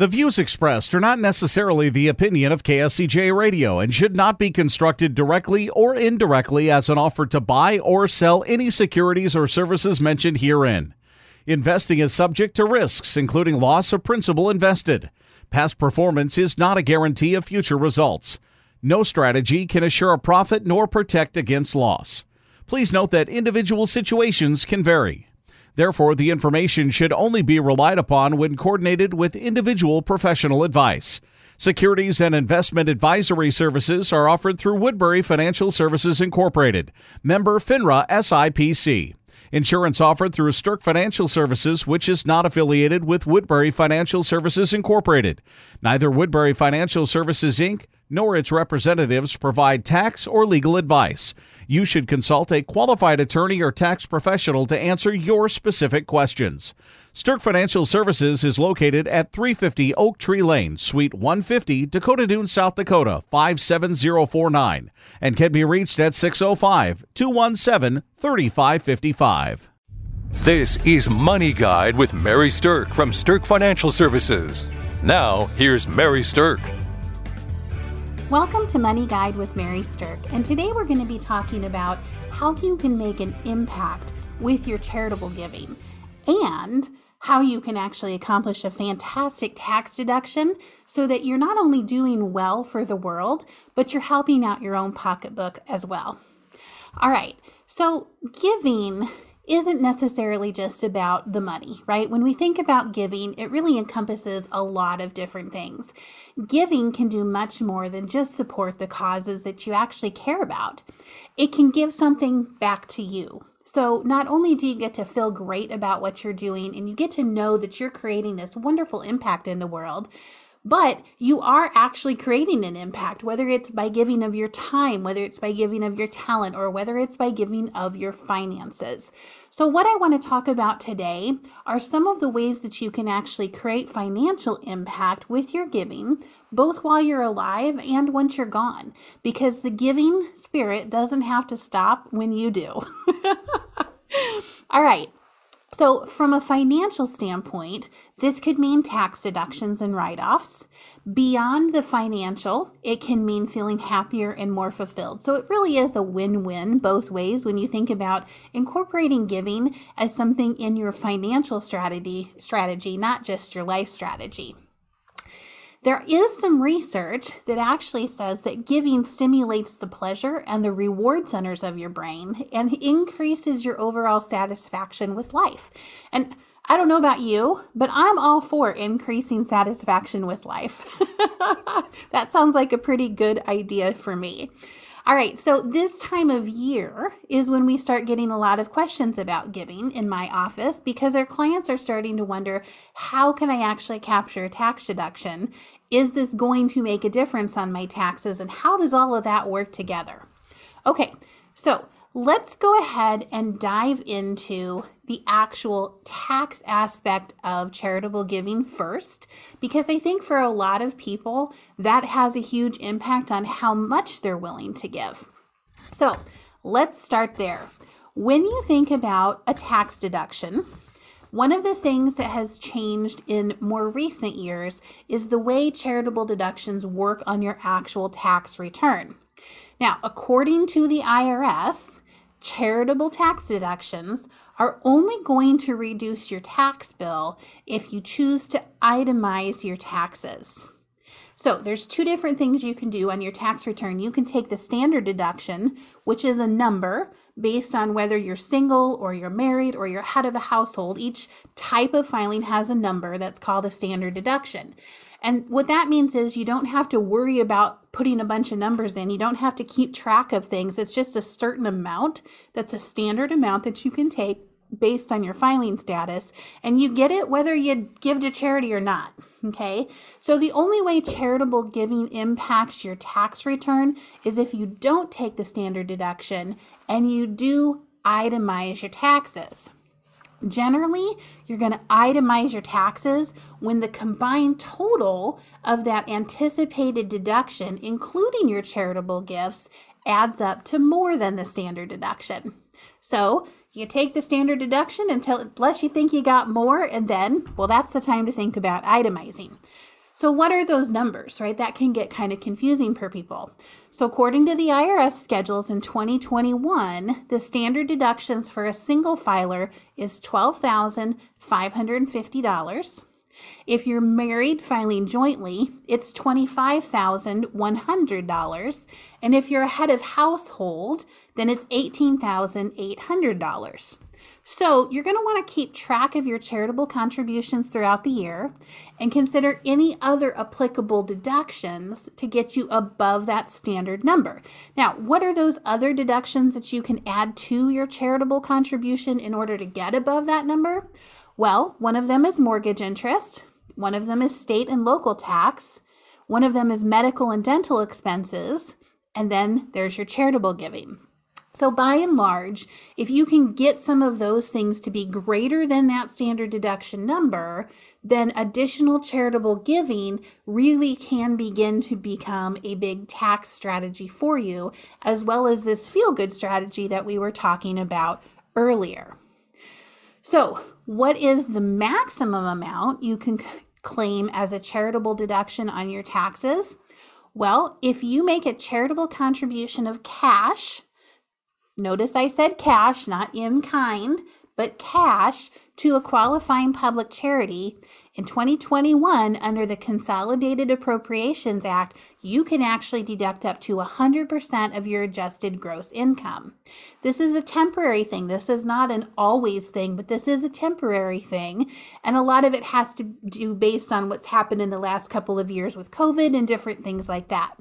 The views expressed are not necessarily the opinion of KSCJ Radio and should not be constructed directly or indirectly as an offer to buy or sell any securities or services mentioned herein. Investing is subject to risks, including loss of principal invested. Past performance is not a guarantee of future results. No strategy can assure a profit nor protect against loss. Please note that individual situations can vary. Therefore, the information should only be relied upon when coordinated with individual professional advice. Securities and investment advisory services are offered through Woodbury Financial Services Incorporated, member FINRA SIPC. Insurance offered through Stirk Financial Services, which is not affiliated with Woodbury Financial Services Incorporated. Neither Woodbury Financial Services Inc nor its representatives provide tax or legal advice. You should consult a qualified attorney or tax professional to answer your specific questions. Stirk Financial Services is located at 350 Oak Tree Lane, Suite 150, Dakota Dunes, South Dakota 57049, and can be reached at 605 217 3555. This is Money Guide with Mary Stirk from Stirk Financial Services. Now, here's Mary Stirk. Welcome to Money Guide with Mary Stirk, and today we're going to be talking about how you can make an impact with your charitable giving and how you can actually accomplish a fantastic tax deduction so that you're not only doing well for the world, but you're helping out your own pocketbook as well. All right, so giving isn't necessarily just about the money, right? When we think about giving, it really encompasses a lot of different things. Giving can do much more than just support the causes that you actually care about. It can give something back to you. So, not only do you get to feel great about what you're doing and you get to know that you're creating this wonderful impact in the world, but you are actually creating an impact, whether it's by giving of your time, whether it's by giving of your talent, or whether it's by giving of your finances. So, what I want to talk about today are some of the ways that you can actually create financial impact with your giving, both while you're alive and once you're gone, because the giving spirit doesn't have to stop when you do. All right. So, from a financial standpoint, this could mean tax deductions and write offs. Beyond the financial, it can mean feeling happier and more fulfilled. So, it really is a win win both ways when you think about incorporating giving as something in your financial strategy, strategy not just your life strategy. There is some research that actually says that giving stimulates the pleasure and the reward centers of your brain and increases your overall satisfaction with life. And I don't know about you, but I'm all for increasing satisfaction with life. that sounds like a pretty good idea for me. All right, so this time of year is when we start getting a lot of questions about giving in my office because our clients are starting to wonder how can I actually capture a tax deduction? Is this going to make a difference on my taxes? And how does all of that work together? Okay, so let's go ahead and dive into the actual tax aspect of charitable giving first, because I think for a lot of people, that has a huge impact on how much they're willing to give. So let's start there. When you think about a tax deduction, one of the things that has changed in more recent years is the way charitable deductions work on your actual tax return. Now, according to the IRS, charitable tax deductions are only going to reduce your tax bill if you choose to itemize your taxes. So, there's two different things you can do on your tax return. You can take the standard deduction, which is a number based on whether you're single or you're married or you're head of a household. Each type of filing has a number that's called a standard deduction. And what that means is you don't have to worry about putting a bunch of numbers in. You don't have to keep track of things. It's just a certain amount that's a standard amount that you can take based on your filing status, and you get it whether you give to charity or not. Okay, so the only way charitable giving impacts your tax return is if you don't take the standard deduction and you do itemize your taxes. Generally, you're going to itemize your taxes when the combined total of that anticipated deduction, including your charitable gifts, adds up to more than the standard deduction. So, you take the standard deduction until unless you think you got more, and then, well, that's the time to think about itemizing. So, what are those numbers, right? That can get kind of confusing for people. So, according to the IRS schedules in 2021, the standard deductions for a single filer is $12,550. If you're married filing jointly, it's $25,100. And if you're a head of household, then it's $18,800. So you're going to want to keep track of your charitable contributions throughout the year and consider any other applicable deductions to get you above that standard number. Now, what are those other deductions that you can add to your charitable contribution in order to get above that number? Well, one of them is mortgage interest, one of them is state and local tax, one of them is medical and dental expenses, and then there's your charitable giving. So, by and large, if you can get some of those things to be greater than that standard deduction number, then additional charitable giving really can begin to become a big tax strategy for you, as well as this feel good strategy that we were talking about earlier. So, what is the maximum amount you can claim as a charitable deduction on your taxes? Well, if you make a charitable contribution of cash, Notice I said cash, not in kind, but cash to a qualifying public charity. In 2021, under the Consolidated Appropriations Act, you can actually deduct up to 100% of your adjusted gross income. This is a temporary thing. This is not an always thing, but this is a temporary thing. And a lot of it has to do based on what's happened in the last couple of years with COVID and different things like that.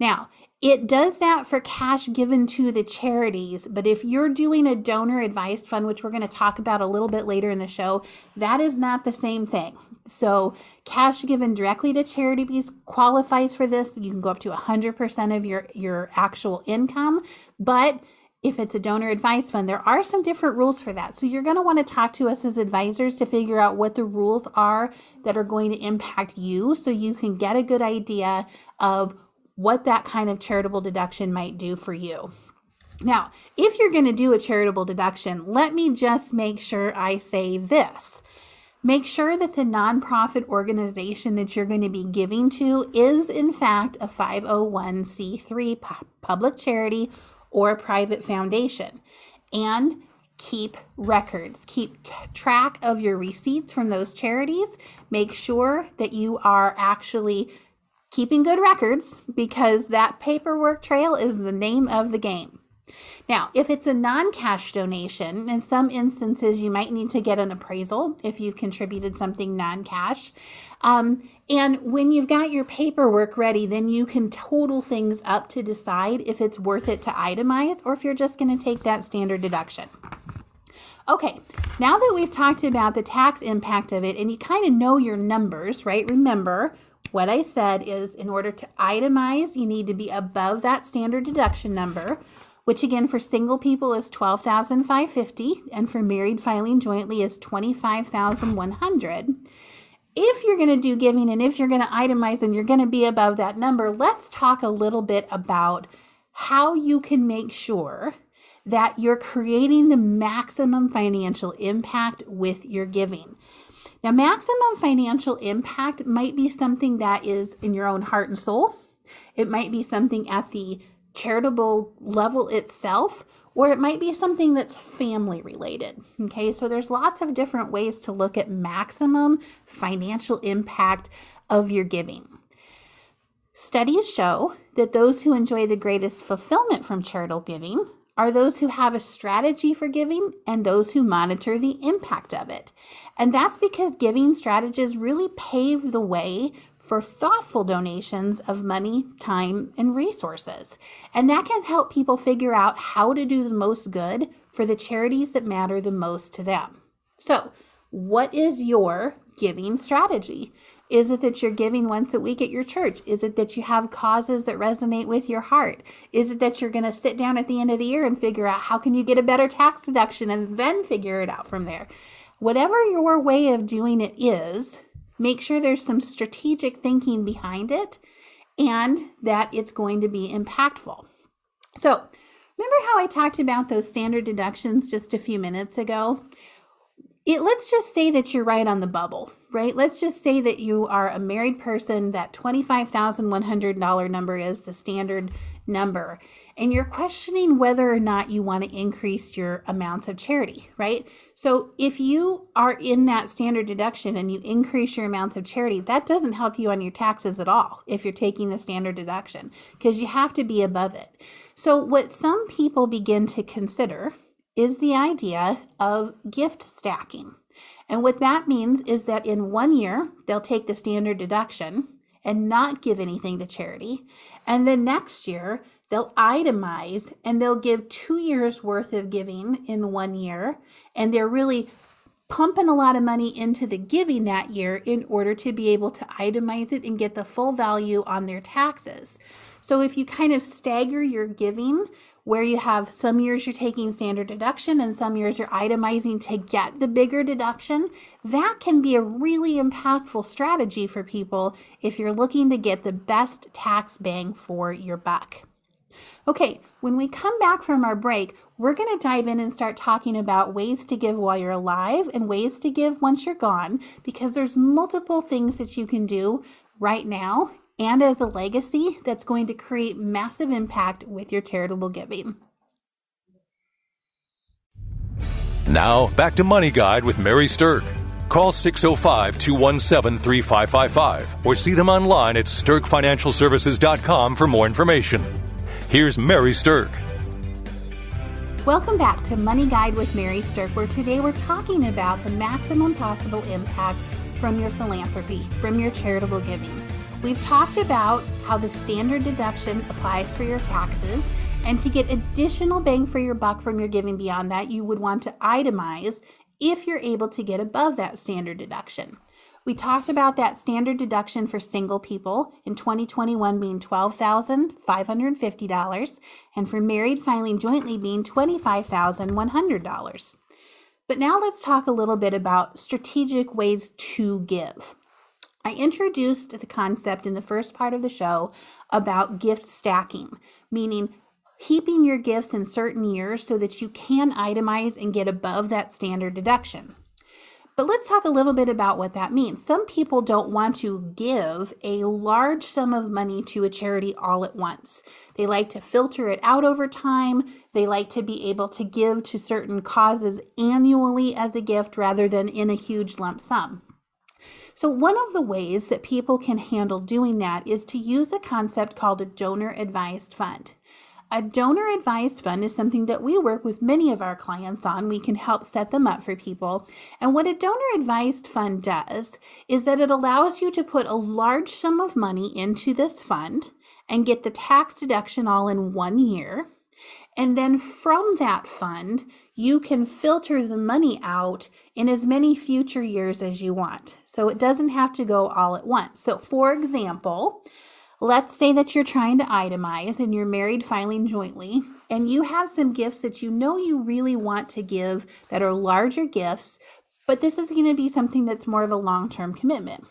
Now, it does that for cash given to the charities, but if you're doing a donor advised fund, which we're going to talk about a little bit later in the show, that is not the same thing. So, cash given directly to charities qualifies for this. You can go up to 100% of your, your actual income, but if it's a donor advised fund, there are some different rules for that. So you're going to want to talk to us as advisors to figure out what the rules are that are going to impact you so you can get a good idea of what that kind of charitable deduction might do for you. Now, if you're going to do a charitable deduction, let me just make sure I say this. Make sure that the nonprofit organization that you're going to be giving to is, in fact, a 501c3 public charity or a private foundation. And keep records. Keep track of your receipts from those charities. Make sure that you are actually keeping good records because that paperwork trail is the name of the game. Now, if it's a non cash donation, in some instances you might need to get an appraisal if you've contributed something non cash. Um, and when you've got your paperwork ready, then you can total things up to decide if it's worth it to itemize or if you're just going to take that standard deduction. Okay, now that we've talked about the tax impact of it and you kind of know your numbers, right? Remember, what I said is in order to itemize, you need to be above that standard deduction number, which again for single people is 12,550 and for married filing jointly is 25,100. If you're going to do giving and if you're going to itemize and you're going to be above that number, let's talk a little bit about how you can make sure that you're creating the maximum financial impact with your giving. Now, maximum financial impact might be something that is in your own heart and soul. It might be something at the charitable level itself, or it might be something that's family related. Okay, so there's lots of different ways to look at maximum financial impact of your giving. Studies show that those who enjoy the greatest fulfillment from charitable giving are those who have a strategy for giving and those who monitor the impact of it. And that's because giving strategies really pave the way for thoughtful donations of money, time, and resources. And that can help people figure out how to do the most good for the charities that matter the most to them. So, what is your giving strategy? Is it that you're giving once a week at your church? Is it that you have causes that resonate with your heart? Is it that you're going to sit down at the end of the year and figure out how can you get a better tax deduction and then figure it out from there? Whatever your way of doing it is, make sure there's some strategic thinking behind it and that it's going to be impactful. So, remember how I talked about those standard deductions just a few minutes ago? It let's just say that you're right on the bubble right? Let's just say that you are a married person, that $25,100 number is the standard number, and you're questioning whether or not you want to increase your amounts of charity, right? So if you are in that standard deduction and you increase your amounts of charity, that doesn't help you on your taxes at all if you're taking the standard deduction because you have to be above it. So what some people begin to consider is the idea of gift stacking. And what that means is that in one year, they'll take the standard deduction and not give anything to charity. And then next year, they'll itemize and they'll give two years worth of giving in one year. And they're really pumping a lot of money into the giving that year in order to be able to itemize it and get the full value on their taxes. So if you kind of stagger your giving, where you have some years you're taking standard deduction and some years you're itemizing to get the bigger deduction, that can be a really impactful strategy for people if you're looking to get the best tax bang for your buck. Okay, when we come back from our break, we're going to dive in and start talking about ways to give while you're alive and ways to give once you're gone because there's multiple things that you can do right now and as a legacy that's going to create massive impact with your charitable giving. Now, back to Money Guide with Mary Stirk. Call 605 217 3555 or see them online at stirkfinancialservices.com for more information. Here's Mary Stirk. Welcome back to Money Guide with Mary Stirk, where today we're talking about the maximum possible impact from your philanthropy, from your charitable giving. We've talked about how the standard deduction applies for your taxes, and to get additional bang for your buck from your giving beyond that, you would want to itemize if you're able to get above that standard deduction. We talked about that standard deduction for single people in 2021 being $12,550 and for married filing jointly being $25,100. But now let's talk a little bit about strategic ways to give. I introduced the concept in the first part of the show about gift stacking, meaning heaping your gifts in certain years so that you can itemize and get above that standard deduction. But let's talk a little bit about what that means. Some people don't want to give a large sum of money to a charity all at once. They like to filter it out over time. They like to be able to give to certain causes annually as a gift rather than in a huge lump sum. So, one of the ways that people can handle doing that is to use a concept called a donor advised fund. A donor advised fund is something that we work with many of our clients on. We can help set them up for people. And what a donor advised fund does is that it allows you to put a large sum of money into this fund and get the tax deduction all in one year. And then from that fund, you can filter the money out in as many future years as you want. So it doesn't have to go all at once. So, for example, let's say that you're trying to itemize and you're married filing jointly, and you have some gifts that you know you really want to give that are larger gifts, but this is going to be something that's more of a long term commitment.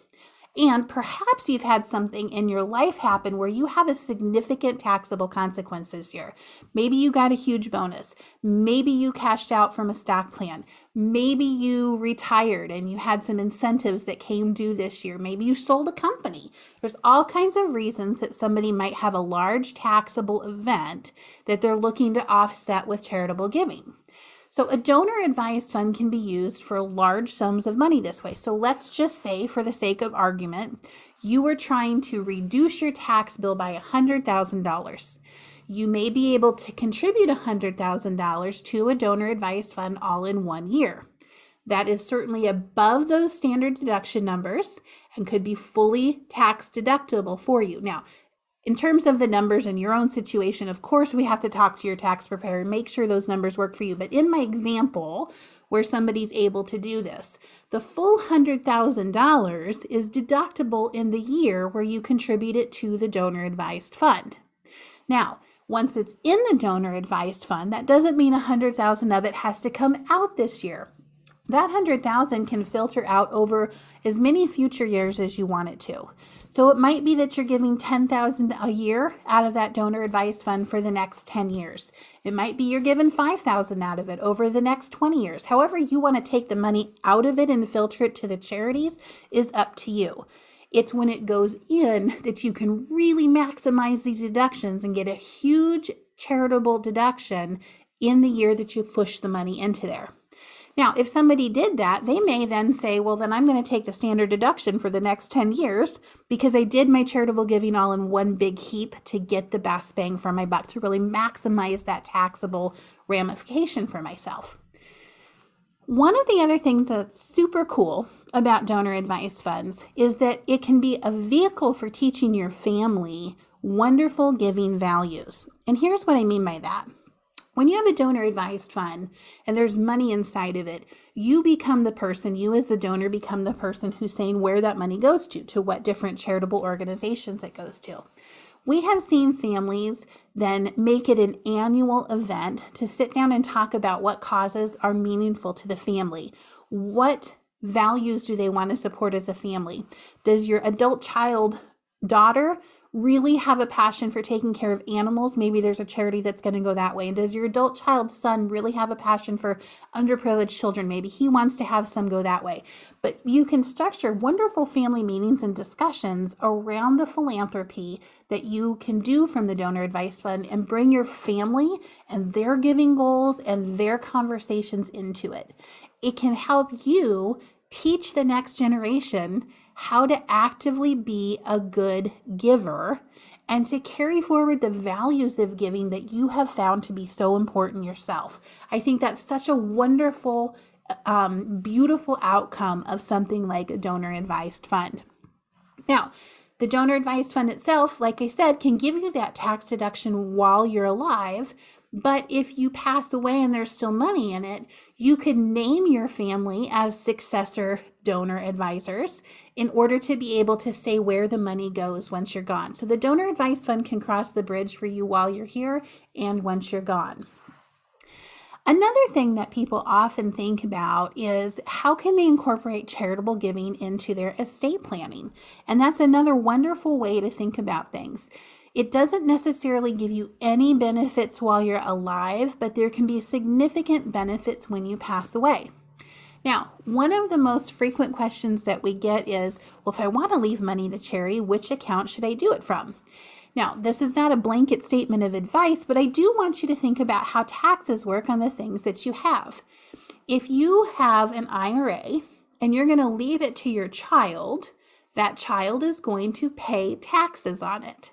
And perhaps you've had something in your life happen where you have a significant taxable consequence this year. Maybe you got a huge bonus. Maybe you cashed out from a stock plan. Maybe you retired and you had some incentives that came due this year. Maybe you sold a company. There's all kinds of reasons that somebody might have a large taxable event that they're looking to offset with charitable giving. So, a donor advised fund can be used for large sums of money this way. So, let's just say, for the sake of argument, you are trying to reduce your tax bill by $100,000. You may be able to contribute $100,000 to a donor advised fund all in one year. That is certainly above those standard deduction numbers and could be fully tax deductible for you. Now, in terms of the numbers in your own situation, of course, we have to talk to your tax preparer and make sure those numbers work for you. But in my example, where somebody's able to do this, the full $100,000 is deductible in the year where you contribute it to the donor advised fund. Now, once it's in the donor advised fund, that doesn't mean 100,000 of it has to come out this year. that 100,000 can filter out over as many future years as you want it to. So it might be that you're giving 10,000 a year out of that donor advised fund for the next 10 years. It might be you're giving 5,000 out of it over the next 20 years. However you want to take the money out of it and filter it to the charities is up to you. It's when it goes in that you can really maximize these deductions and get a huge charitable deduction in the year that you push the money into there. Now, if somebody did that, they may then say, well, then I'm going to take the standard deduction for the next 10 years because I did my charitable giving all in one big heap to get the best bang for my buck, to really maximize that taxable ramification for myself. One of the other things that's super cool about donor advised funds is that it can be a vehicle for teaching your family wonderful giving values. And here's what I mean by that. When you have a donor advised fund and there's money inside of it, you become the person, you as the donor become the person who's saying where that money goes to, to what different charitable organizations it goes to. We have seen families then make it an annual event to sit down and talk about what causes are meaningful to the family. What values do they want to support as a family? Does your adult child daughter really have a passion for taking care of animals, maybe there's a charity that's going to go that way. And does your adult child's son really have a passion for underprivileged children? Maybe he wants to have some go that way. But you can structure wonderful family meetings and discussions around the philanthropy that you can do from the donor advised fund and bring your family and their giving goals and their conversations into it. It can help you teach the next generation how to actively be a good giver and to carry forward the values of giving that you have found to be so important yourself. I think that's such a wonderful, um, beautiful outcome of something like a donor advised fund. Now, the donor advised fund itself, like I said, can give you that tax deduction while you're alive, but if you pass away and there's still money in it, you could name your family as successor donor advisors in order to be able to say where the money goes once you're gone. So the donor advised fund can cross the bridge for you while you're here and once you're gone. Another thing that people often think about is how can they incorporate charitable giving into their estate planning? And that's another wonderful way to think about things. It doesn't necessarily give you any benefits while you're alive, but there can be significant benefits when you pass away. Now, one of the most frequent questions that we get is well, if I want to leave money to charity, which account should I do it from? Now, this is not a blanket statement of advice, but I do want you to think about how taxes work on the things that you have. If you have an IRA and you're going to leave it to your child, that child is going to pay taxes on it.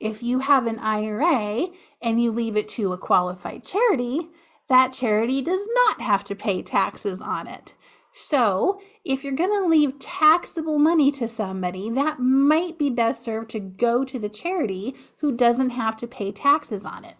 If you have an IRA and you leave it to a qualified charity, that charity does not have to pay taxes on it. So, if you're going to leave taxable money to somebody, that might be best served to go to the charity who doesn't have to pay taxes on it.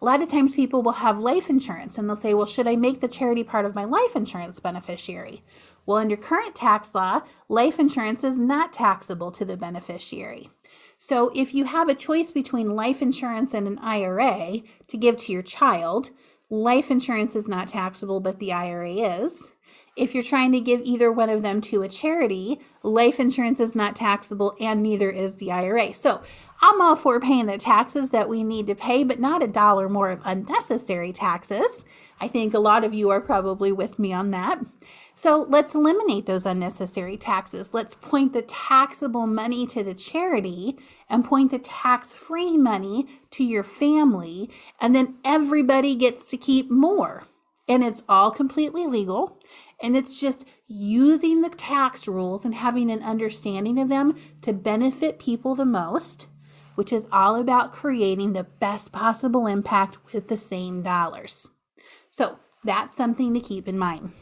A lot of times people will have life insurance and they'll say, Well, should I make the charity part of my life insurance beneficiary? Well, under current tax law, life insurance is not taxable to the beneficiary. So if you have a choice between life insurance and an IRA to give to your child, life insurance is not taxable, but the IRA is. If you're trying to give either one of them to a charity, life insurance is not taxable and neither is the IRA. So I'm all for paying the taxes that we need to pay, but not a dollar more of unnecessary taxes. I think a lot of you are probably with me on that. So let's eliminate those unnecessary taxes. Let's point the taxable money to the charity and point the tax free money to your family. And then everybody gets to keep more. And it's all completely legal. And it's just using the tax rules and having an understanding of them to benefit people the most, which is all about creating the best possible impact with the same dollars. So that's something to keep in mind.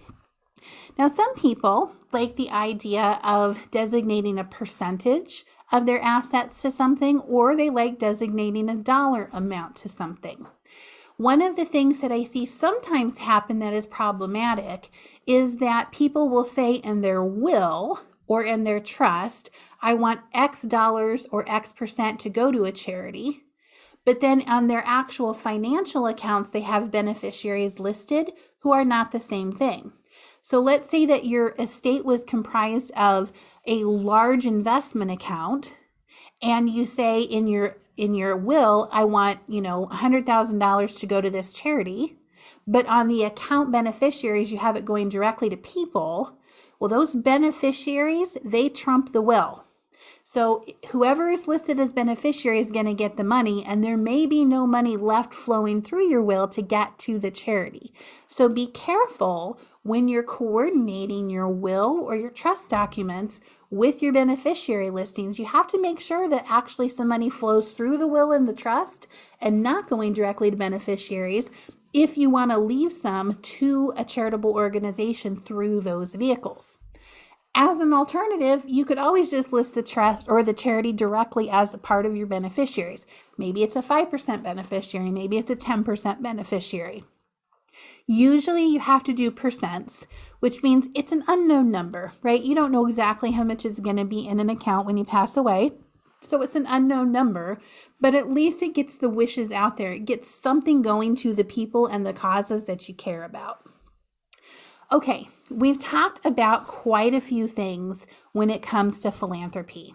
Now, some people like the idea of designating a percentage of their assets to something, or they like designating a dollar amount to something. One of the things that I see sometimes happen that is problematic is that people will say in their will or in their trust, I want X dollars or X percent to go to a charity. But then on their actual financial accounts, they have beneficiaries listed who are not the same thing. So let's say that your estate was comprised of a large investment account and you say in your in your will I want, you know, $100,000 to go to this charity, but on the account beneficiaries you have it going directly to people, well those beneficiaries, they trump the will. So whoever is listed as beneficiary is going to get the money, and there may be no money left flowing through your will to get to the charity. So be careful when you're coordinating your will or your trust documents with your beneficiary listings. You have to make sure that actually some money flows through the will and the trust and not going directly to beneficiaries if you want to leave some to a charitable organization through those vehicles. As an alternative, you could always just list the trust or the charity directly as a part of your beneficiaries. Maybe it's a 5% beneficiary, maybe it's a 10% beneficiary. Usually you have to do percents, which means it's an unknown number, right? You don't know exactly how much is going to be in an account when you pass away. So it's an unknown number, but at least it gets the wishes out there. It gets something going to the people and the causes that you care about. Okay, we've talked about quite a few things when it comes to philanthropy.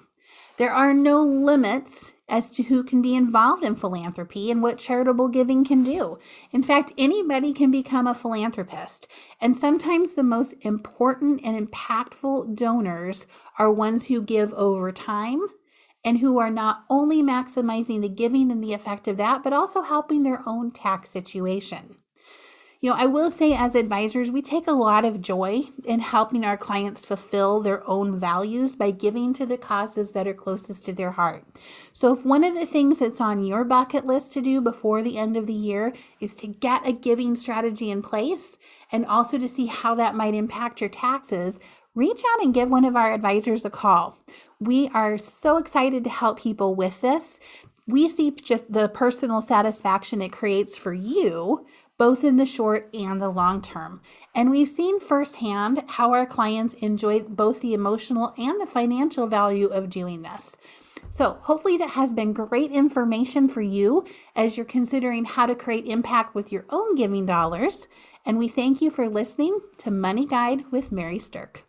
There are no limits as to who can be involved in philanthropy and what charitable giving can do. In fact, anybody can become a philanthropist. And sometimes the most important and impactful donors are ones who give over time and who are not only maximizing the giving and the effect of that, but also helping their own tax situation. You know, I will say as advisors, we take a lot of joy in helping our clients fulfill their own values by giving to the causes that are closest to their heart. So, if one of the things that's on your bucket list to do before the end of the year is to get a giving strategy in place and also to see how that might impact your taxes, reach out and give one of our advisors a call. We are so excited to help people with this. We see just the personal satisfaction it creates for you both in the short and the long term. And we've seen firsthand how our clients enjoy both the emotional and the financial value of doing this. So, hopefully, that has been great information for you as you're considering how to create impact with your own giving dollars. And we thank you for listening to Money Guide with Mary Stirk.